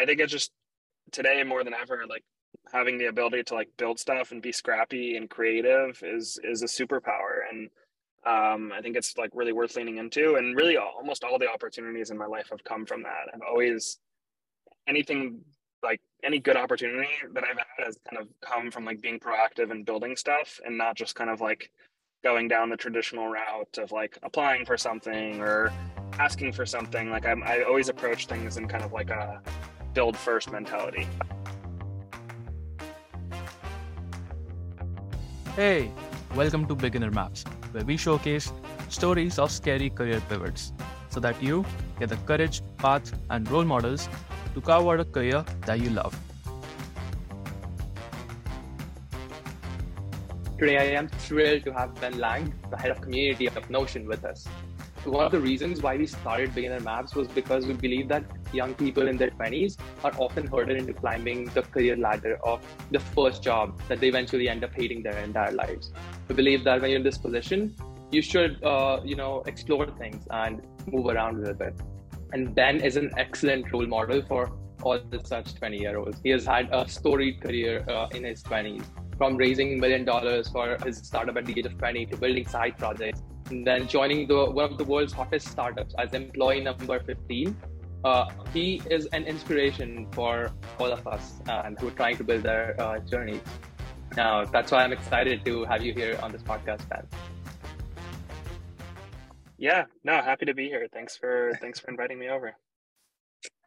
I think it's just today more than ever, like having the ability to like build stuff and be scrappy and creative is is a superpower. And um, I think it's like really worth leaning into. And really, almost all the opportunities in my life have come from that. I've always anything like any good opportunity that I've had has kind of come from like being proactive and building stuff and not just kind of like going down the traditional route of like applying for something or asking for something. Like I'm, I always approach things in kind of like a build first mentality. Hey, welcome to Beginner Maps, where we showcase stories of scary career pivots so that you get the courage, path, and role models to carve out a career that you love. Today, I am thrilled to have Ben Lang, the head of community of Notion, with us. One of the reasons why we started Beginner Maps was because we believe that young people in their 20s are often herded into climbing the career ladder of the first job that they eventually end up hating their entire lives. We believe that when you're in this position, you should, uh, you know, explore things and move around a little bit. And Ben is an excellent role model for all such 20 year olds. He has had a storied career uh, in his 20s from raising million dollars for his startup at the age of 20 to building side projects then joining the one of the world's hottest startups as employee number 15 uh, he is an inspiration for all of us uh, and who are trying to build their uh, journey now that's why i'm excited to have you here on this podcast Ben. yeah no happy to be here thanks for thanks for inviting me over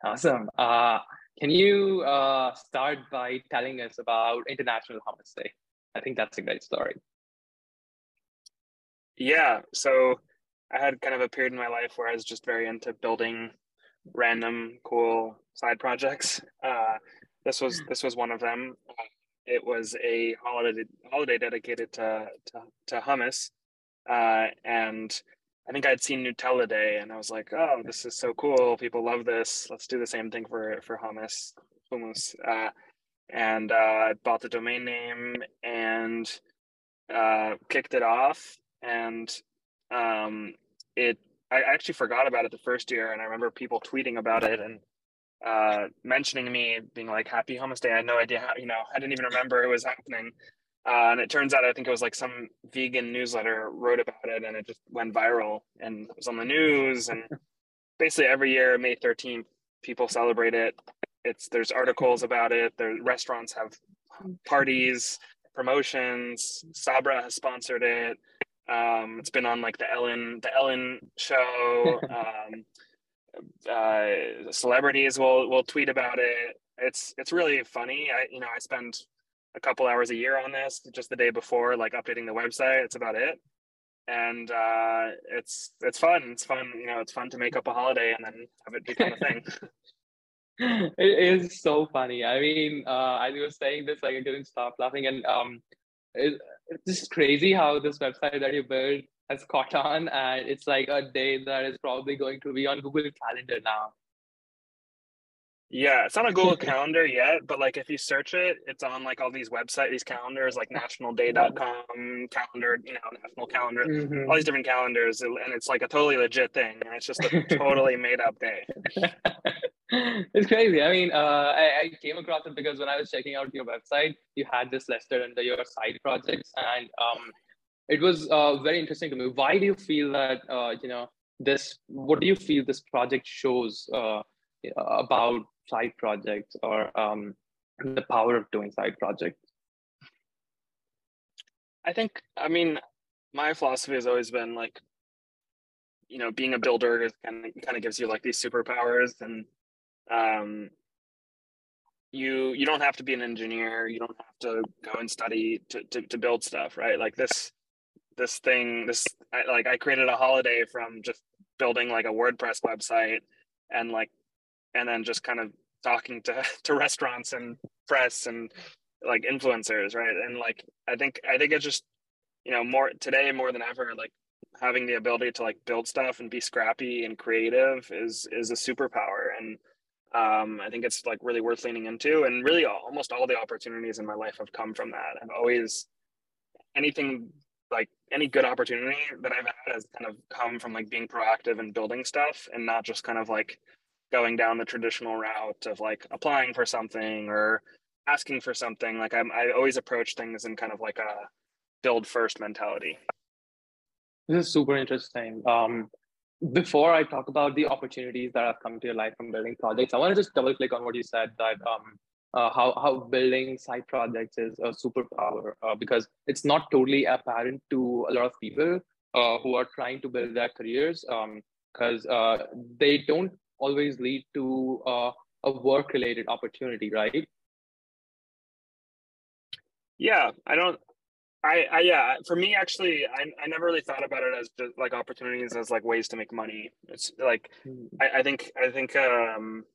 awesome uh, can you uh, start by telling us about International Hummus Day? I think that's a great story. Yeah. So I had kind of a period in my life where I was just very into building random cool side projects. Uh, this was this was one of them. It was a holiday holiday dedicated to to, to hummus, uh, and I think I'd seen Nutella Day and I was like, oh, this is so cool. People love this. Let's do the same thing for for hummus, hummus. Uh, and uh, I bought the domain name and uh, kicked it off. And um, it, I actually forgot about it the first year, and I remember people tweeting about it and uh, mentioning me, being like, "Happy Hummus Day." I had no idea how, you know, I didn't even remember it was happening. Uh, and it turns out, I think it was like some vegan newsletter wrote about it and it just went viral and it was on the news. And basically, every year, May 13th, people celebrate it. It's there's articles about it. The restaurants have parties, promotions. Sabra has sponsored it. Um, it's been on like the Ellen the Ellen show. Um, uh, celebrities will will tweet about it. It's it's really funny. I you know I spend a couple hours a year on this just the day before like updating the website it's about it and uh, it's it's fun it's fun you know it's fun to make up a holiday and then have it become a thing it is so funny i mean uh, as you were saying this like i couldn't stop laughing and um it, it's just crazy how this website that you built has caught on and it's like a day that is probably going to be on google calendar now yeah, it's not a Google Calendar yet, but like if you search it, it's on like all these website, these calendars, like nationalday.com calendar, you know, national calendar, mm-hmm. all these different calendars, and it's like a totally legit thing, and it's just a totally made up day. it's crazy. I mean, uh, I, I, came across it because when I was checking out your website, you had this listed under your side projects, and um, it was uh, very interesting to me. Why do you feel that uh, you know this? What do you feel this project shows? Uh, about side projects or um, the power of doing side projects? I think, I mean, my philosophy has always been like, you know, being a builder kind of kind of gives you like these superpowers, and um, you you don't have to be an engineer, you don't have to go and study to to, to build stuff, right? Like this this thing, this I, like I created a holiday from just building like a WordPress website and like and then just kind of talking to to restaurants and press and like influencers right? And like i think i think it's just you know more today more than ever like having the ability to like build stuff and be scrappy and creative is is a superpower. And um, i think it's like really worth leaning into and really almost all the opportunities in my life have come from that i've always anything like any good opportunity that i've had has kind of come from like being proactive and building stuff and not just kind of like going down the traditional route of like applying for something or asking for something. Like I'm, I always approach things in kind of like a build first mentality. This is super interesting. Um, before I talk about the opportunities that have come to your life from building projects, I want to just double click on what you said that um, uh, how, how building side projects is a superpower uh, because it's not totally apparent to a lot of people uh, who are trying to build their careers because um, uh, they don't always lead to uh, a work related opportunity, right? Yeah, I don't. I, I yeah, for me actually, I, I never really thought about it as just like opportunities as like ways to make money. It's like mm. I, I think I think um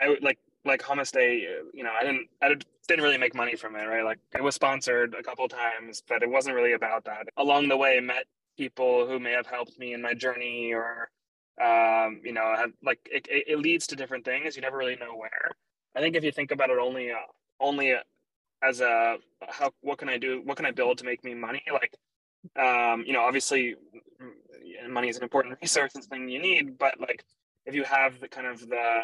I would like like Hummus Day, you know, I didn't I didn't really make money from it, right? Like it was sponsored a couple times, but it wasn't really about that. Along the way, I met people who may have helped me in my journey, or um, you know, have like it, it leads to different things. You never really know where. I think if you think about it only uh, only as a how what can I do? What can I build to make me money? Like, um, you know, obviously, money is an important resource and thing you need, but like if you have the kind of the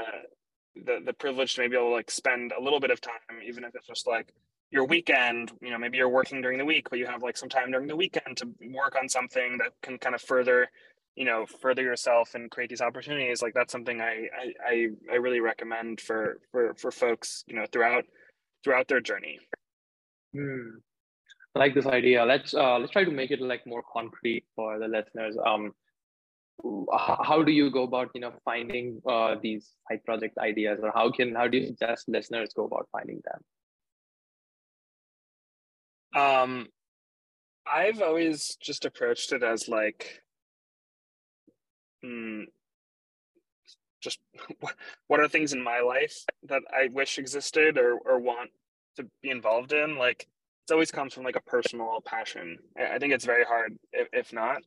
the the privilege to maybe able to like spend a little bit of time, even if it's just like your weekend, you know, maybe you're working during the week, but you have like some time during the weekend to work on something that can kind of further, you know, further yourself and create these opportunities. Like that's something I I I really recommend for for for folks, you know, throughout throughout their journey. Hmm. I like this idea. Let's uh, let's try to make it like more concrete for the listeners. Um, how do you go about you know finding uh, these side project ideas or how can how do you suggest listeners go about finding them um i've always just approached it as like hmm, just what are things in my life that i wish existed or or want to be involved in like it always comes from like a personal passion i think it's very hard if, if not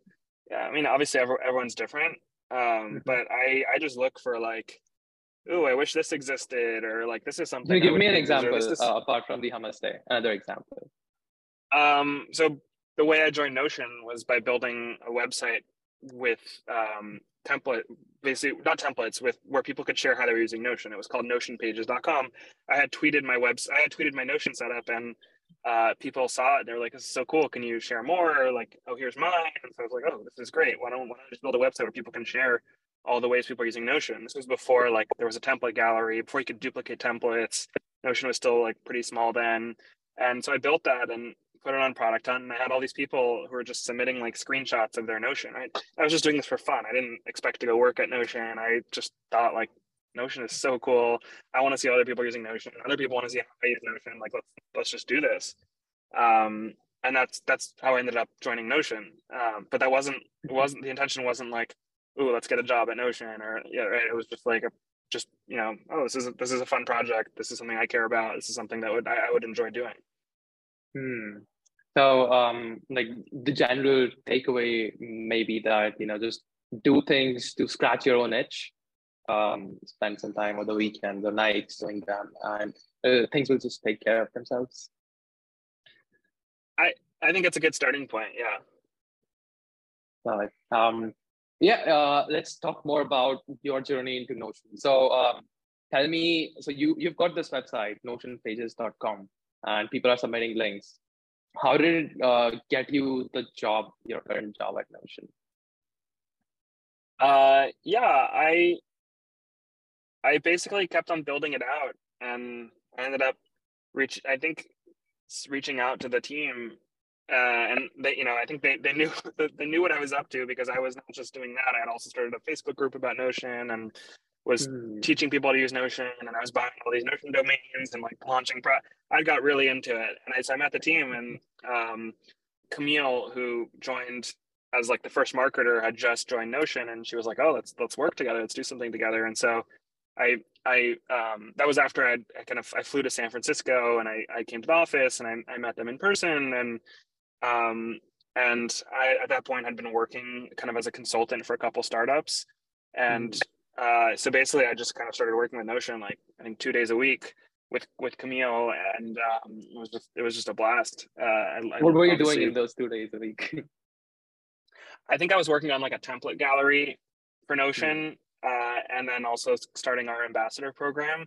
yeah, I mean, obviously everyone's different, um, mm-hmm. but I I just look for like, oh, I wish this existed, or like this is something. Give me an example is... uh, apart from the Hummus Day? Another example. Um, so the way I joined Notion was by building a website with um, template, basically not templates, with where people could share how they were using Notion. It was called NotionPages.com. I had tweeted my website, I had tweeted my Notion setup, and uh, people saw it. They were like, "This is so cool. Can you share more?" Or like, "Oh, here's mine." And so I was like, "Oh, this is great. Why don't, why don't I just build a website where people can share all the ways people are using Notion?" This was before like there was a template gallery, before you could duplicate templates. Notion was still like pretty small then, and so I built that and put it on Product Hunt, and I had all these people who were just submitting like screenshots of their Notion. Right? I was just doing this for fun. I didn't expect to go work at Notion. I just thought like Notion is so cool. I want to see other people using Notion. Other people want to see how I use Notion. Like let's let's just do this. Um, and that's that's how I ended up joining Notion. Um, but that wasn't wasn't the intention wasn't like, ooh, let's get a job at Notion or yeah, right. It was just like a just you know, oh, this is a, this is a fun project. This is something I care about. This is something that would I, I would enjoy doing. Hmm. So, um, like the general takeaway maybe that you know just do things to scratch your own itch um, spend some time on the weekends or nights doing them, and uh, things will just take care of themselves. I I think it's a good starting point. Yeah. Right. Um, yeah. Uh, let's talk more about your journey into Notion. So, um, tell me. So you you've got this website, NotionPages.com, and people are submitting links. How did it uh, get you the job, your current job at Notion? Uh, yeah, I I basically kept on building it out, and I ended up reach. I think reaching out to the team, uh, and they, you know, I think they they knew they knew what I was up to because I was not just doing that. I had also started a Facebook group about Notion and was mm. teaching people to use Notion, and I was buying all these Notion domains and like launching. Pro- I got really into it, and I, so I met the team, and um, Camille, who joined as like the first marketer, had just joined Notion, and she was like, "Oh, let's let's work together. Let's do something together." And so I I um, that was after I, I, kind of I flew to San Francisco and I, I came to the office and I, I met them in person and um, and I at that point had been working kind of as a consultant for a couple startups and mm. Uh, so basically I just kind of started working with Notion like I think two days a week with with Camille and um, it was just it was just a blast. Uh, I, what were you doing in those two days a week? I think I was working on like a template gallery for Notion. Mm uh, and then also starting our ambassador program.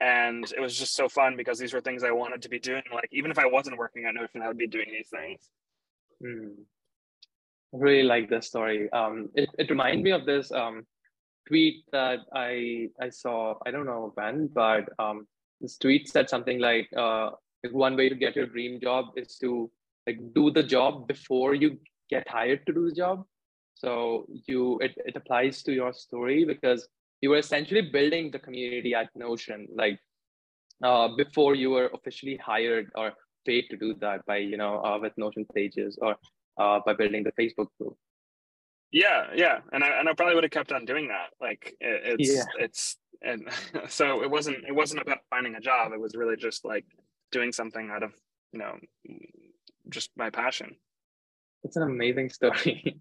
And it was just so fun because these were things I wanted to be doing. Like even if I wasn't working at Notion, I would be doing these things. Mm. I really like this story. Um, it, it reminded me of this um, tweet that I I saw. I don't know when, but um, this tweet said something like, uh, "One way to get your dream job is to like do the job before you get hired to do the job." So you it, it applies to your story because you were essentially building the community at Notion, like uh, before you were officially hired or paid to do that by you know uh, with Notion pages or uh, by building the Facebook group. Yeah, yeah, and I and I probably would have kept on doing that. Like it, it's yeah. it's and so it wasn't it wasn't about finding a job. It was really just like doing something out of you know just my passion. It's an amazing story.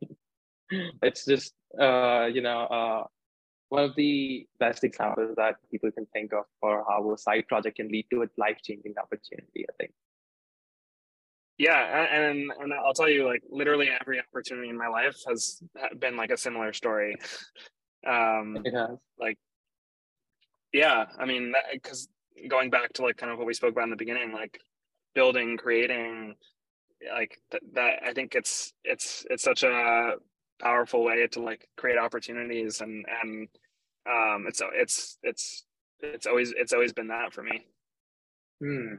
it's just uh, you know uh, one of the best examples that people can think of for how a side project can lead to a life changing opportunity. I think. Yeah, and and I'll tell you, like literally every opportunity in my life has been like a similar story. Um, it has. Like, yeah, I mean, because going back to like kind of what we spoke about in the beginning, like building, creating, like th- that. I think it's it's it's such a powerful way to like create opportunities and and um it's it's it's it's always it's always been that for me hmm.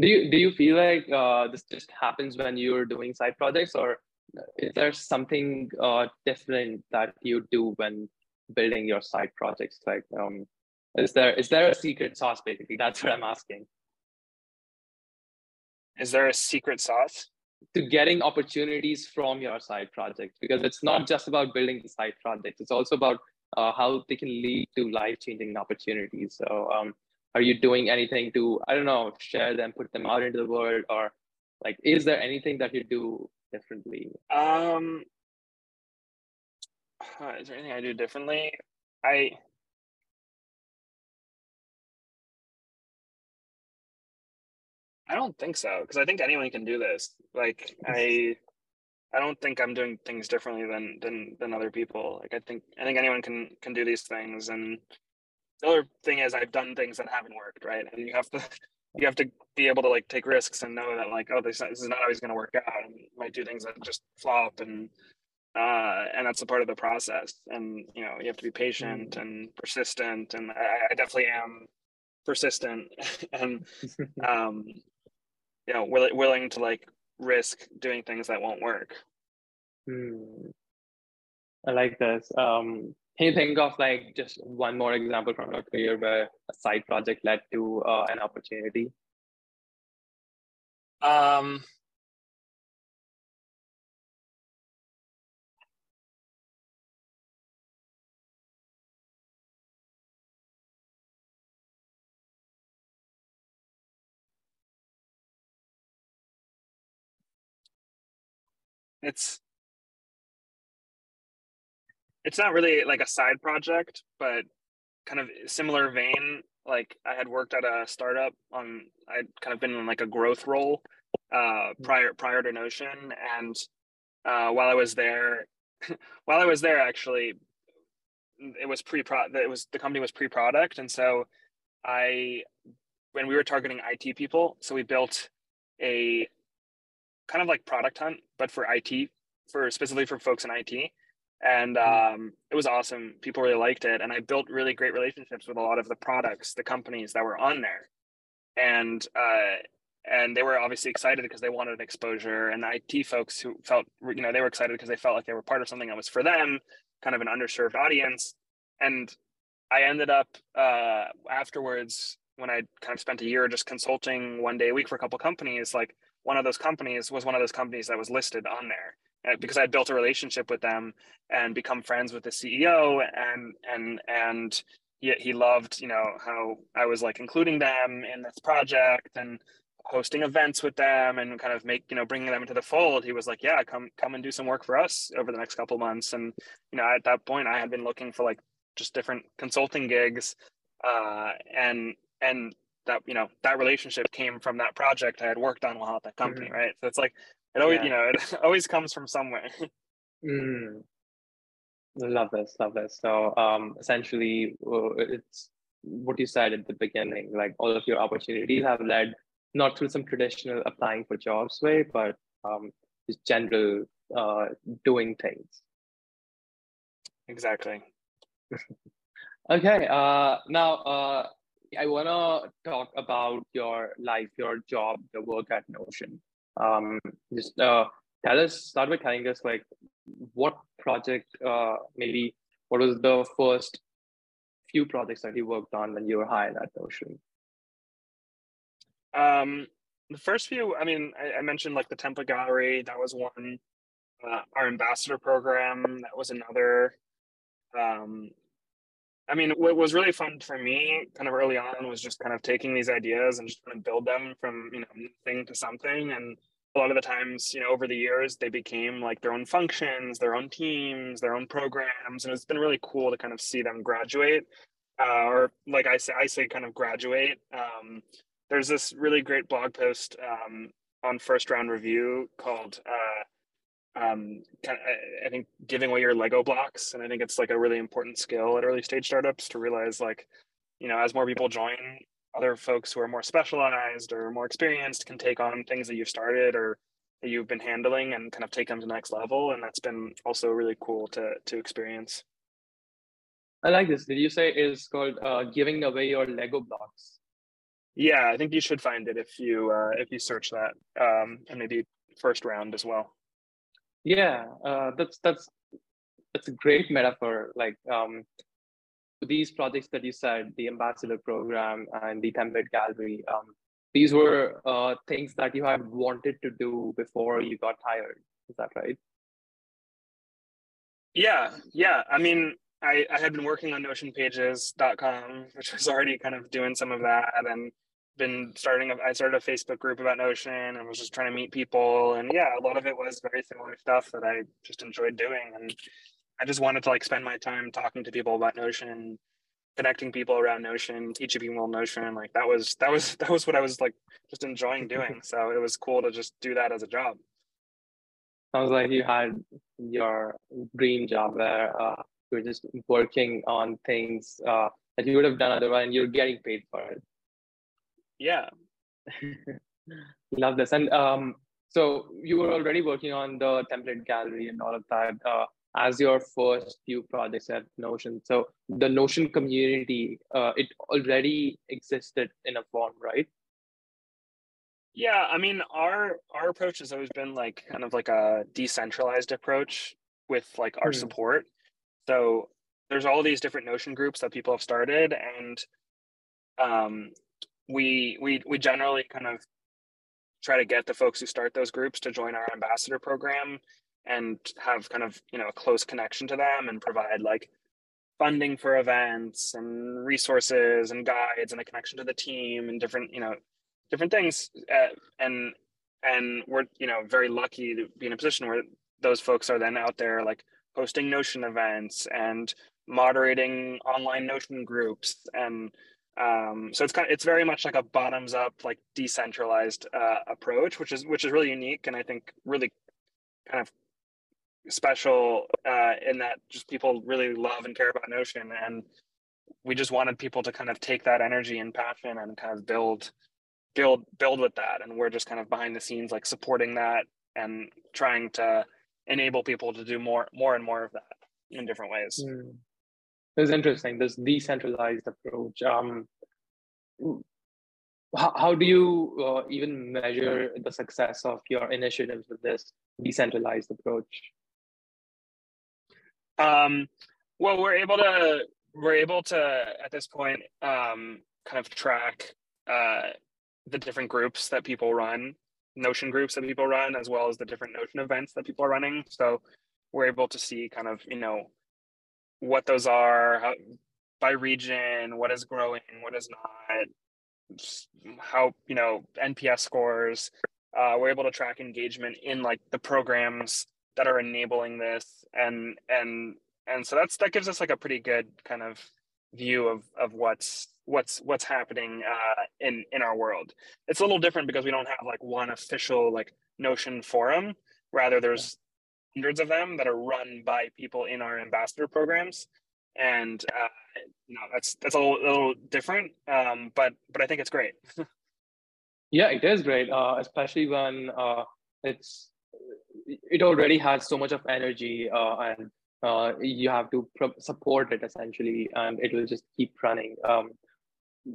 Do you do you feel like uh this just happens when you're doing side projects or is there something uh different that you do when building your side projects? Like um is there is there a secret sauce basically? That's what i'm asking. Is there a secret sauce? To getting opportunities from your side projects because it's not just about building the side projects. It's also about uh, how they can lead to life changing opportunities. So um, are you doing anything to i don't know share them put them out into the world or like is there anything that you do differently um is there anything i do differently i I don't think so because I think anyone can do this. Like I, I don't think I'm doing things differently than than than other people. Like I think I think anyone can can do these things. And the other thing is I've done things that haven't worked, right? And you have to you have to be able to like take risks and know that like oh this, this is not always going to work out and might do things that just flop and uh, and that's a part of the process. And you know you have to be patient mm. and persistent. And I, I definitely am persistent and um you know will, willing to like risk doing things that won't work hmm. i like this um can you think of like just one more example from your career where a side project led to uh, an opportunity? Um it's it's not really like a side project, but kind of similar vein. Like I had worked at a startup on I'd kind of been in like a growth role uh prior prior to Notion. And uh while I was there while I was there actually it was pre pro it was the company was pre product and so I when we were targeting IT people, so we built a kind of like product hunt, but for IT, for specifically for folks in IT. And hmm. um, it was awesome. People really liked it. And I built really great relationships with a lot of the products, the companies that were on there. And uh, and they were obviously excited because they wanted exposure. And the IT folks who felt, you know, they were excited because they felt like they were part of something that was for them, kind of an underserved audience. And I ended up uh, afterwards when I kind of spent a year just consulting one day a week for a couple companies, like one of those companies was one of those companies that was listed on there because I had built a relationship with them and become friends with the CEO and and and he, he loved you know how I was like including them in this project and hosting events with them and kind of make you know bringing them into the fold he was like yeah come come and do some work for us over the next couple months and you know at that point I had been looking for like just different consulting gigs uh, and and that you know that relationship came from that project I had worked on while at that company, mm-hmm. right? So it's like it always yeah. you know it always comes from somewhere. mm. Love this, love this. So um, essentially, uh, it's what you said at the beginning. Like all of your opportunities have led not through some traditional applying for jobs way, but um, just general uh, doing things. Exactly. okay. Uh, now, uh, I want to talk about your life, your job, your work at Notion. Um, just uh, tell us, start by telling us like what project, uh, maybe what was the first few projects that you worked on when you were hired at Notion? Um, the first few, I mean, I, I, mentioned like the template gallery, that was one. Uh, our ambassador program, that was another. Um, I mean, what was really fun for me kind of early on was just kind of taking these ideas and just kind of build them from, you know, nothing to something. And a lot of the times, you know, over the years, they became like their own functions, their own teams, their own programs. And it's been really cool to kind of see them graduate. Uh, or like I say, I say kind of graduate. Um, there's this really great blog post um, on first round review called uh, um, kind of, I think giving away your Lego blocks, and I think it's like a really important skill at early stage startups to realize like, you know, as more people join, other folks who are more specialized or more experienced can take on things that you've started or that you've been handling and kind of take them to the next level, and that's been also really cool to to experience. I like this. Did you say it's called uh, giving away your Lego blocks? Yeah, I think you should find it if you uh, if you search that, um, and maybe first round as well. Yeah, uh, that's that's that's a great metaphor. Like um, these projects that you said, the ambassador program and the template gallery, um, these were uh, things that you had wanted to do before you got hired. Is that right? Yeah, yeah. I mean, I, I had been working on notionpages.com, which was already kind of doing some of that. And been starting. I started a Facebook group about Notion and was just trying to meet people. And yeah, a lot of it was very similar stuff that I just enjoyed doing. And I just wanted to like spend my time talking to people about Notion, connecting people around Notion, teaching people Notion. Like that was that was that was what I was like just enjoying doing. So it was cool to just do that as a job. Sounds like you had your dream job there. Uh, you were just working on things uh, that you would have done otherwise, and you're getting paid for it yeah love this and um, so you were already working on the template gallery and all of that uh, as your first few projects at notion. So the notion community uh, it already existed in a form right? Yeah i mean our our approach has always been like kind of like a decentralized approach with like our mm-hmm. support. So there's all these different notion groups that people have started and um, we we we generally kind of try to get the folks who start those groups to join our ambassador program and have kind of you know a close connection to them and provide like funding for events and resources and guides and a connection to the team and different you know different things uh, and and we're you know very lucky to be in a position where those folks are then out there like hosting notion events and moderating online notion groups and um, so it's kind of, it's very much like a bottoms up, like decentralized uh, approach, which is which is really unique and I think really kind of special uh, in that just people really love and care about Notion, and we just wanted people to kind of take that energy and passion and kind of build build build with that, and we're just kind of behind the scenes like supporting that and trying to enable people to do more more and more of that in different ways. Mm. It's interesting, this decentralized approach. Um, how, do you uh, even measure the success of your initiatives with this decentralized approach? Um, well, we're able to we're able to at this point um, kind of track uh, the different groups that people run, Notion groups that people run, as well as the different Notion events that people are running. So we're able to see kind of you know what those are how, by region, what is growing, what is not, how you know NPS scores. Uh, we're able to track engagement in like the programs that are enabling this, and and and so that's that gives us like a pretty good kind of view of of what's what's what's happening uh, in in our world. It's a little different because we don't have like one official like Notion forum. Rather, there's hundreds of them that are run by people in our ambassador programs and uh, you know that's that's a little, a little different um, but but i think it's great yeah it is great uh, especially when uh, it's it already has so much of energy uh, and uh, you have to support it essentially and it will just keep running. Um,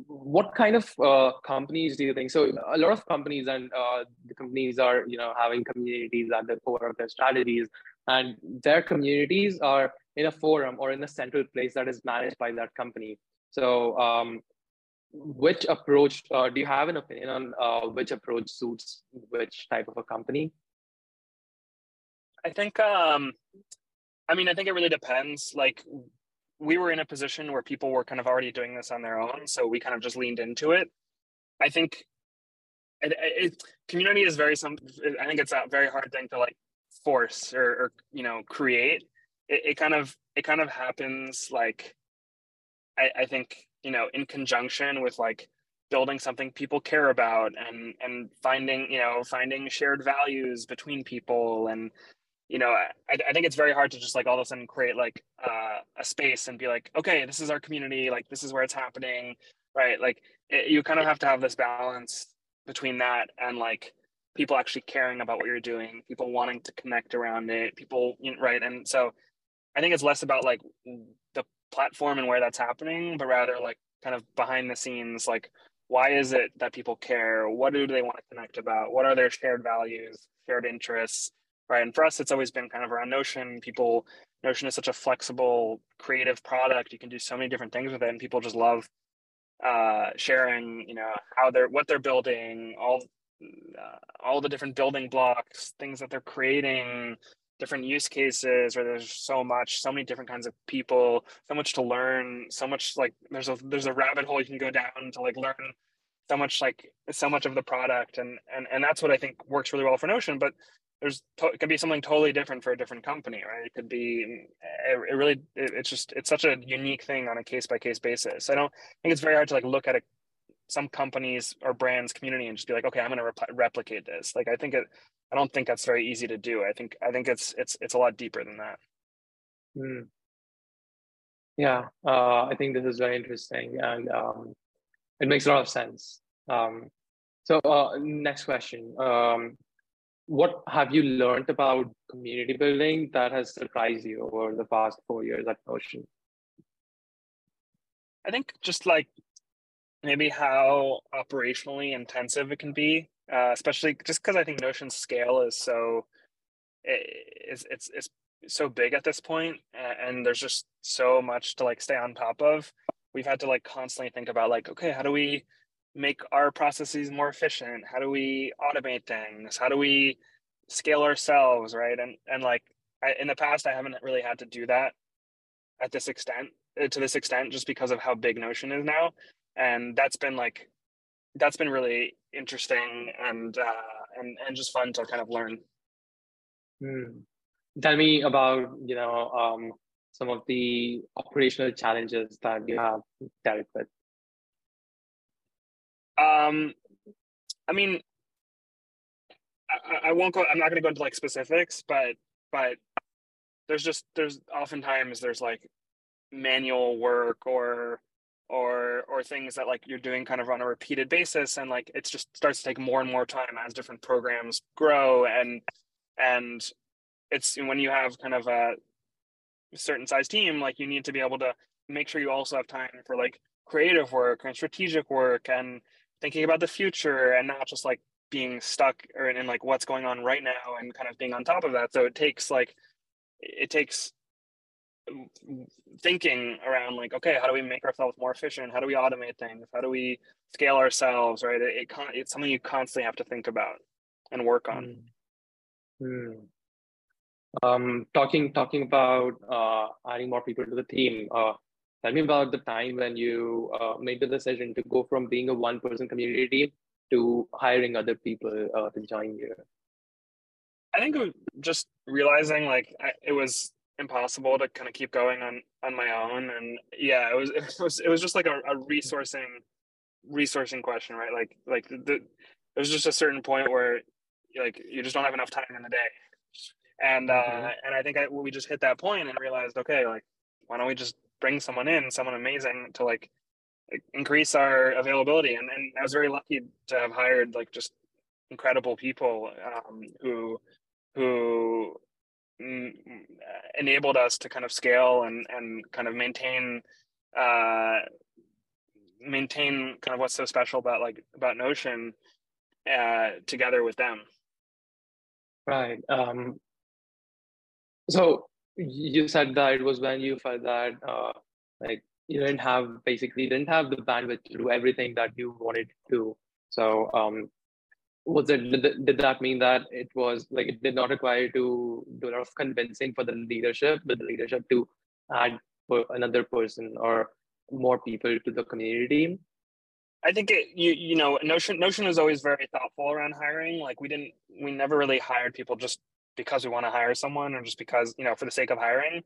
what kind of uh, companies do you think so a lot of companies and uh, the companies are you know having communities at the core of their strategies and their communities are in a forum or in a central place that is managed by that company. So um, which approach uh, do you have an opinion on uh, which approach suits which type of a company i think um, i mean i think it really depends. Like we were in a position where people were kind of already doing this on their own so we kind of just leaned into it. I think it, it, community is very some i think it's a very hard thing to like force or, or you know create. It, it, kind of it kind of happens like I, I think you know in conjunction with like building something people care about and and finding you know finding shared values between people and you know, I, I think it's very hard to just like all of a sudden create like uh, a space and be like, okay, this is our community, like this is where it's happening, right? Like it, you kind of have to have this balance between that and like people actually caring about what you're doing, people wanting to connect around it, people, right? And so I think it's less about like the platform and where that's happening, but rather like kind of behind the scenes, like why is it that people care? What do they want to connect about? What are their shared values, shared interests? Right? And for us, it's always been kind of around Notion. People, Notion is such a flexible, creative product. You can do so many different things with it, and people just love uh, sharing, you know, how they're what they're building, all uh, all the different building blocks, things that they're creating, different use cases. Where there's so much, so many different kinds of people, so much to learn, so much like there's a there's a rabbit hole you can go down to like learn so much like so much of the product and and and that's what i think works really well for notion but there's it could be something totally different for a different company right? It could be it, really it, it's just it's such a unique thing on a case by case basis. I don't I think it's very hard to like look at a some companies or brands community and just be like okay i'm going to rep- replicate this. Like i think it i don't think that's very easy to do. I think i think it's it's it's a lot deeper than that. Mm. yeah uh, i think this is very interesting and um, it makes a lot of sense. Um, so uh, next question um, what have you learned about community building that has surprised you over the past four years at Notion? I think just like maybe how operationally intensive it can be, uh, especially just because I think Notion's scale is so it's it's it's so big at this point, and there's just so much to like stay on top of. We've had to like constantly think about like, okay, how do we make our processes more efficient? How do we automate things? How do we scale ourselves, right? And and like I, in the past, I haven't really had to do that at this extent uh, to this extent just because of how big Notion is now, and that's been like that's been really interesting and uh, and and just fun to kind of learn. Hmm. Tell me about you know um, some of the operational challenges that you have dealt with. Um, I mean, I, I won't go. I'm not going to go into like specifics, but but there's just there's oftentimes there's like manual work or or or things that like you're doing kind of on a repeated basis and like it just starts to take more and more time as different programs grow and and it's when you have kind of a certain size team like you need to be able to make sure you also have time for like creative work and strategic work and thinking about the future and not just like being stuck or in, in like what's going on right now and kind of being on top of that. So it takes like it takes thinking around like okay how do we make ourselves more efficient? How do we automate things? How do we scale ourselves right? It, it it's something you constantly have to think about and work on. Mm. um talking talking about uh adding more people to the team uh Tell me about the time when you uh, made the decision to go from being a one person community to hiring other people uh, to join you. I think just realizing like I, it was impossible to kind of keep going on on my own, and yeah, it was it was it was just like a, a resourcing resourcing question, right? Like like the, there's just a certain point where like you just don't have enough time in the day and uh, mm-hmm. and I think I, we just hit that point and realized, okay, like why don't we just bring someone in, someone amazing to like increase our availability, and and I was very lucky to have hired like just incredible people um, who who enabled us to kind of scale and and kind of maintain uh, maintain kind of what's so special about like about Notion uh, together with them. Right. Um, so you said that it was when you felt that uh, like you didn't have basically didn't have the bandwidth to do everything that you wanted to. So um, was it did, that mean that it was like it did not require to do a lot of convincing for the leadership, but the leadership to add for another person or more people to the community? I think it you you know Notion Notion is always very thoughtful around hiring. Like we didn't we never really hired people just because we want to hire someone or just because you know for the sake of hiring.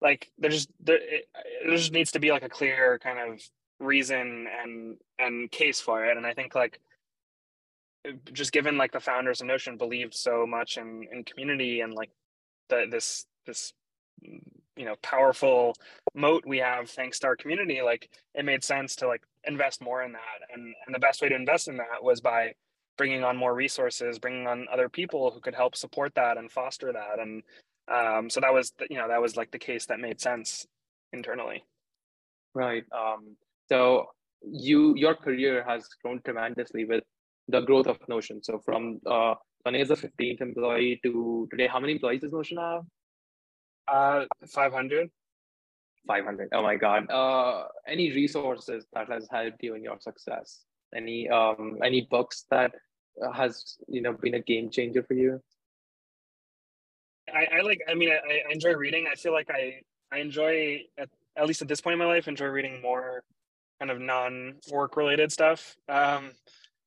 Like there just there, it, there just needs to be like a clear kind of reason and and case for it. And I think like just given like the founders of Notion believed so much in in community and like the this this you know powerful moat we have thanks to our community like it made sense to like invest more in that and and the best way to invest in that was by bringing on more resources bringing on other people who could help support that and foster that and um, so that was the, you know that was like the case that made sense internally right um, so you your career has grown tremendously with the growth of notion so from uh, when is the 15th employee to today how many employees does notion have uh, 500. 500. Oh my God. Uh, any resources that has helped you in your success? Any um any books that has you know been a game changer for you? I, I like. I mean, I, I enjoy reading. I feel like I I enjoy at, at least at this point in my life enjoy reading more kind of non work related stuff. Um,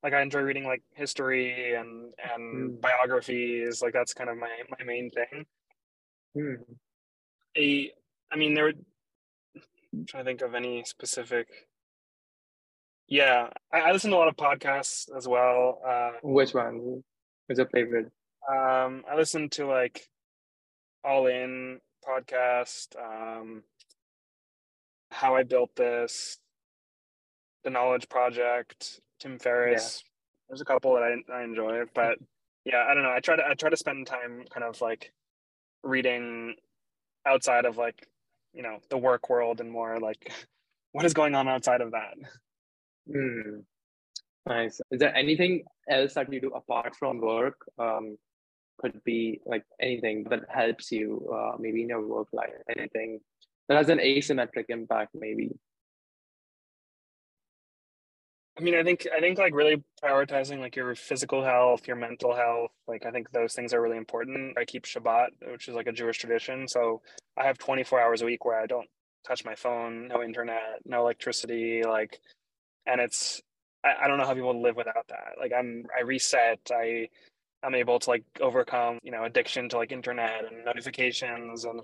like I enjoy reading like history and and mm. biographies. Like that's kind of my my main thing. Mm a i mean there I'm trying to think of any specific yeah I, I, listen to a lot of podcasts as well uh which one? Is your favorite? um i listen to like all in podcast um how i built this the knowledge project tim ferriss. Yeah. there's a couple that I, I enjoy but yeah i don't know. I try to i try to spend time kind of like reading outside of like you know the work world and more like what is going on outside of that mm. nice is there anything else that you do apart from work um, could be like anything that helps you uh, maybe in your work life anything that has an asymmetric impact maybe I mean, I think I think like really prioritizing like your physical health, your mental health. Like I think those things are really important. I keep Shabbat, which is like a Jewish tradition. So I have 24 hours a week where I don't touch my phone, no internet, no electricity, like and it's I, I don't know how people live without that. Like I'm I reset, I I'm able to like overcome, you know, addiction to like internet and notifications and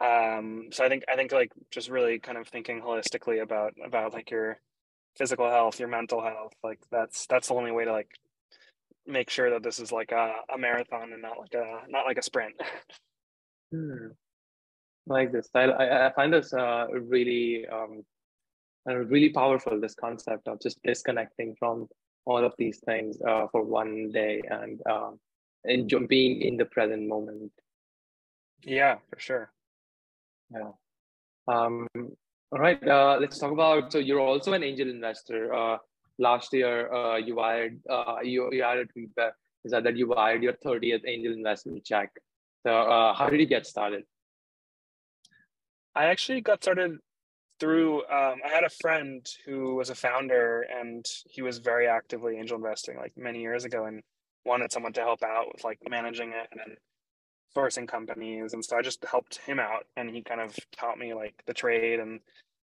um so I think I think like just really kind of thinking holistically about about like your physical health, your mental health. Like that's that's the only way to like make sure that this is like a, a marathon and not like a not like a sprint. hmm. Like this, I I find this uh, really um, really powerful. This concept of just disconnecting from all of these things uh, for one day and um, and being in the present moment. Yeah, for sure. Yeah. Um, all right, uh, let's talk about. So you're also an angel investor. Uh, last year, uh, you wired uh, you you had a tweet that is that, that you wired your 30th angel investment check. So uh, how did you get started? I actually got started through. Um, I had a friend who was a founder, and he was very actively angel investing like many years ago, and wanted someone to help out with like managing it and sourcing companies. And so i just helped him out and he kind of taught me like the trade and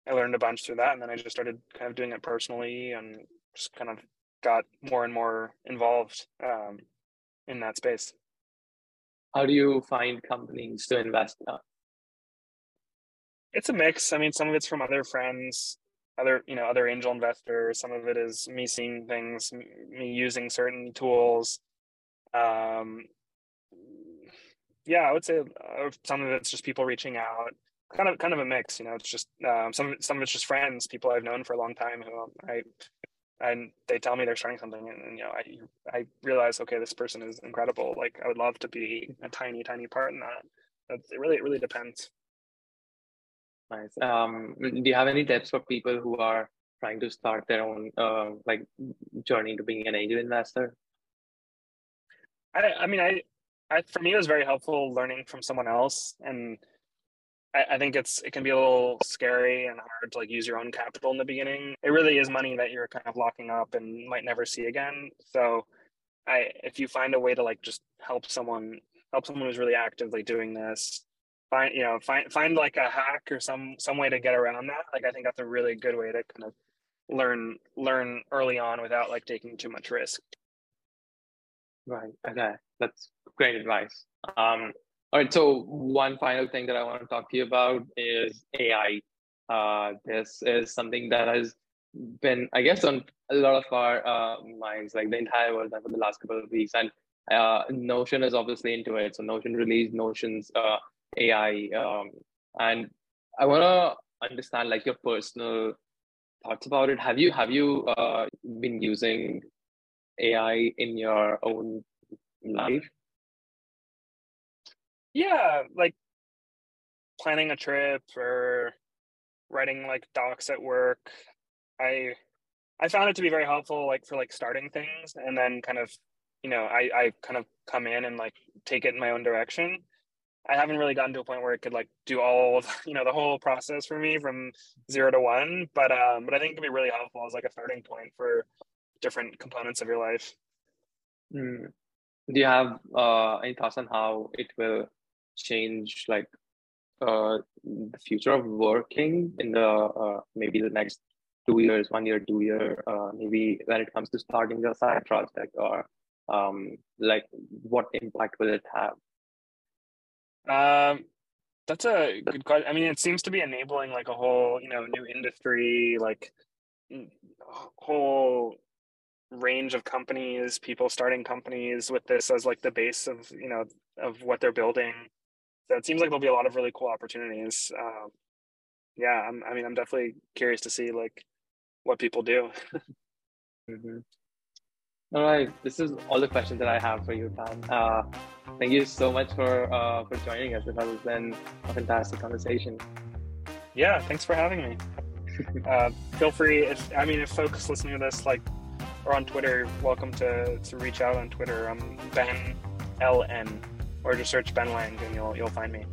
i learned a bunch through that. And then i just started kind of doing it personally and just kind of got more and more involved um, in that space. How do you find companies to invest in it's a mix i mean some of it's from other friends other you know other angel investors some of it is me seeing things me using certain tools um, yeah, I would say uh, some of it's just people reaching out, kind of kind of a mix. You know, it's just um, some some of it's just friends, people I've known for a long time who I and they tell me they're starting something, and, and you know, I I realize okay, this person is incredible. Like I would love to be a tiny tiny part in that. It really it really depends. Nice. Um, do you have any tips for people who are trying to start their own uh, like journey to being an angel investor? I I mean I I for me it was very helpful learning from someone else and I, I think it's it can be a little scary and hard to like use your own capital in the beginning. It really is money that you're kind of locking up and might never see again. So I if you find a way to like just help someone help someone who's really actively doing this find you know find find like a hack or some some way to get around that like i think that's a really good way to kind of learn learn early on without like taking too much risk. Right. Okay. That's great advice. Um all right. So one final thing that i want to talk to you about is ai uh this is something that has been i guess on a lot of our uh, minds like the entire world for the last couple of weeks. And uh, notion is obviously into it. So notion released notions uh, AI. Um, and I want to understand like your personal thoughts about it. Have you have you uh, been using AI in your own life? Yeah, like planning a trip or writing like docs at work. I I found it to be very helpful, like for like starting things, and then kind of, you know, I I kind of come in and like take it in my own direction. I haven't really gotten to a point where it could like do all of, you know the whole process for me from zero to one. But um, but I think it could be really helpful as like a starting point for different components of your life. Mm. Do you have uh, any thoughts on how it will change like uh, the future of working in the uh, maybe the next two years, one year, two year, uh, maybe when it comes to starting your side project or um, like what impact will it have? Um, that's a good question. I mean, it seems to be enabling like a whole, you know, new industry, like whole range of companies, people starting companies with this as like the base of, you know, of what they're building. So it seems like there'll be a lot of really cool opportunities. Um, yeah, I'm, I mean, I'm definitely curious to see like what people do. mm-hmm. All right, this is all the questions that I have for you, Ben. Uh, thank you so much for uh, for joining us. It has been a fantastic conversation. Yeah, thanks for having me. uh, feel free if I mean if folks listening to this like or on Twitter, welcome to to reach out on Twitter. I'm Ben LN, or just search Ben Lang and you'll you'll find me.